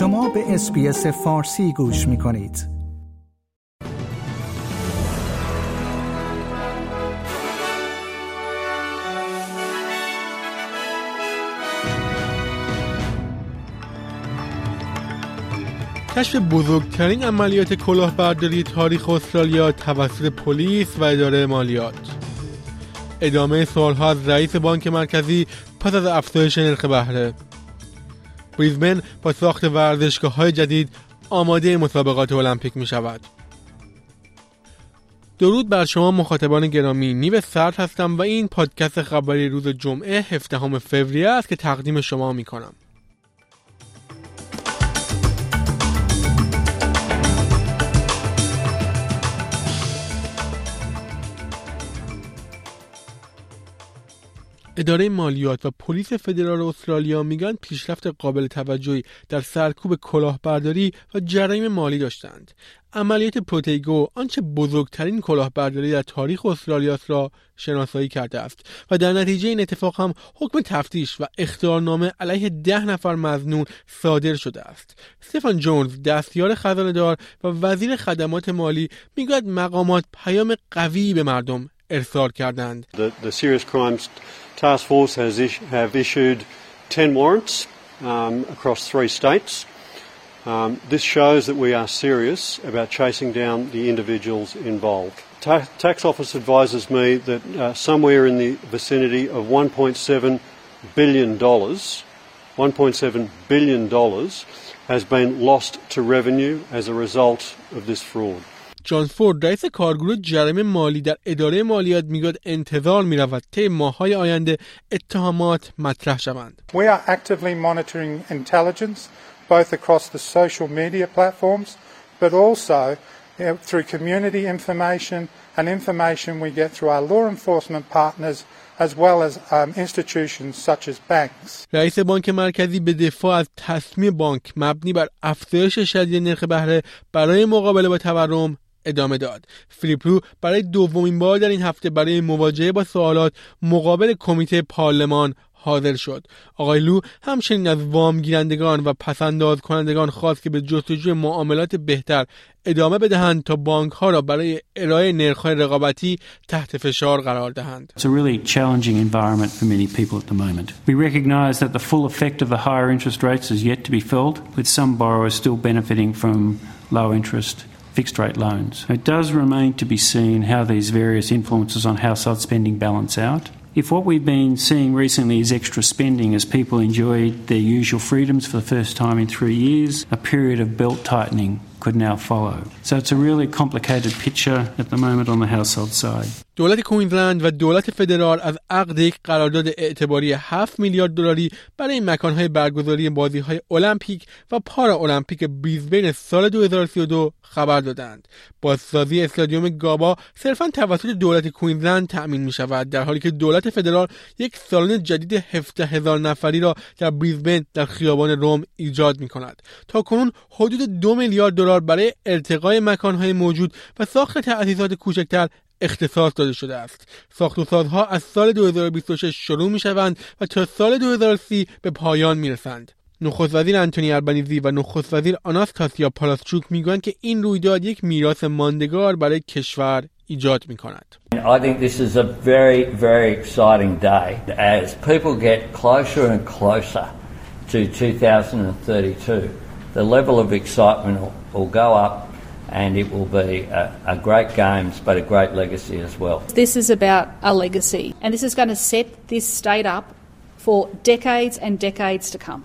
شما به اسپیس فارسی گوش می کنید. کشف بزرگترین عملیات کلاهبرداری تاریخ استرالیا توسط پلیس و اداره مالیات ادامه سالها از رئیس بانک مرکزی پس از افزایش نرخ بهره بریزبن با ساخت ورزشگاه های جدید آماده مسابقات المپیک می شود. درود بر شما مخاطبان گرامی نیو سرد هستم و این پادکست خبری روز جمعه 17 فوریه است که تقدیم شما می کنم. اداره مالیات و پلیس فدرال استرالیا میگن پیشرفت قابل توجهی در سرکوب کلاهبرداری و جرایم مالی داشتند. عملیات پروتیگو آنچه بزرگترین کلاهبرداری در تاریخ استرالیا را شناسایی کرده است و در نتیجه این اتفاق هم حکم تفتیش و اختیارنامه علیه ده نفر مزنون صادر شده است. استفان جونز دستیار خزانهدار و وزیر خدمات مالی می‌گوید مقامات پیام قوی به مردم ارسال کردند. Task Force has have issued 10 warrants um, across three states. Um, this shows that we are serious about chasing down the individuals involved. Ta tax Office advises me that uh, somewhere in the vicinity of $1.7 billion, $1.7 billion has been lost to revenue as a result of this fraud. جان فورد رئیس کارگروه جرم مالی در اداره مالیات می‌گوید انتظار می رود طی ماههای آینده اتهامات مطرح شوند. We are actively monitoring intelligence both across the social media platforms but also through community information and information we get through our law enforcement partners as well as um, institutions such as banks. رئیس بانک مرکزی به دفاع از تصمیم بانک مبنی بر افزایش شدید نرخ بهره برای مقابله با تورم ادامه داد فلیپ برای دومین بار در این هفته برای مواجهه با سوالات مقابل کمیته پارلمان حاضر شد آقای لو همچنین از وام گیرندگان و پسنداز کنندگان خواست که به جستجوی معاملات بهتر ادامه بدهند تا بانک ها را برای ارائه نرخ‌های رقابتی تحت فشار قرار دهند. It's a really challenging environment for many people at the moment. We recognize that the full effect of the higher interest rates is yet to be felt with some borrowers still benefiting from low interest fixed rate loans. It does remain to be seen how these various influences on household spending balance out. If what we've been seeing recently is extra spending as people enjoyed their usual freedoms for the first time in three years, a period of belt tightening could now follow. So it's a really complicated picture at the moment on the household side. دولت کوینزلند و دولت فدرال از عقد یک قرارداد اعتباری 7 میلیارد دلاری برای مکانهای برگزاری بازیهای المپیک و پارا المپیک بریزبین سال 2032 خبر دادند. بازسازی استادیوم گابا صرفا توسط دولت کوینزلند تأمین می شود در حالی که دولت فدرال یک سالن جدید 17 هزار نفری را در بریزبن در خیابان روم ایجاد می کند. تا کنون حدود دو میلیارد دلار برای ارتقای مکانهای موجود و ساخت تأسیسات کوچکتر اختصاص داده شده است ساخت و سازها از سال 2026 شروع می شوند و تا سال 2030 به پایان می رسند نخست وزیر انتونی البنیزی و نخست وزیر آناستاسیا پالاسچوک می‌گویند که این رویداد یک میراث ماندگار برای کشور ایجاد می کند. I think this is a very very exciting day as people get closer and closer to 2032. The level of excitement will, go up and it will be a, a, great games but a great legacy as well. This is about a legacy and this is going to set this state up for decades and decades to come.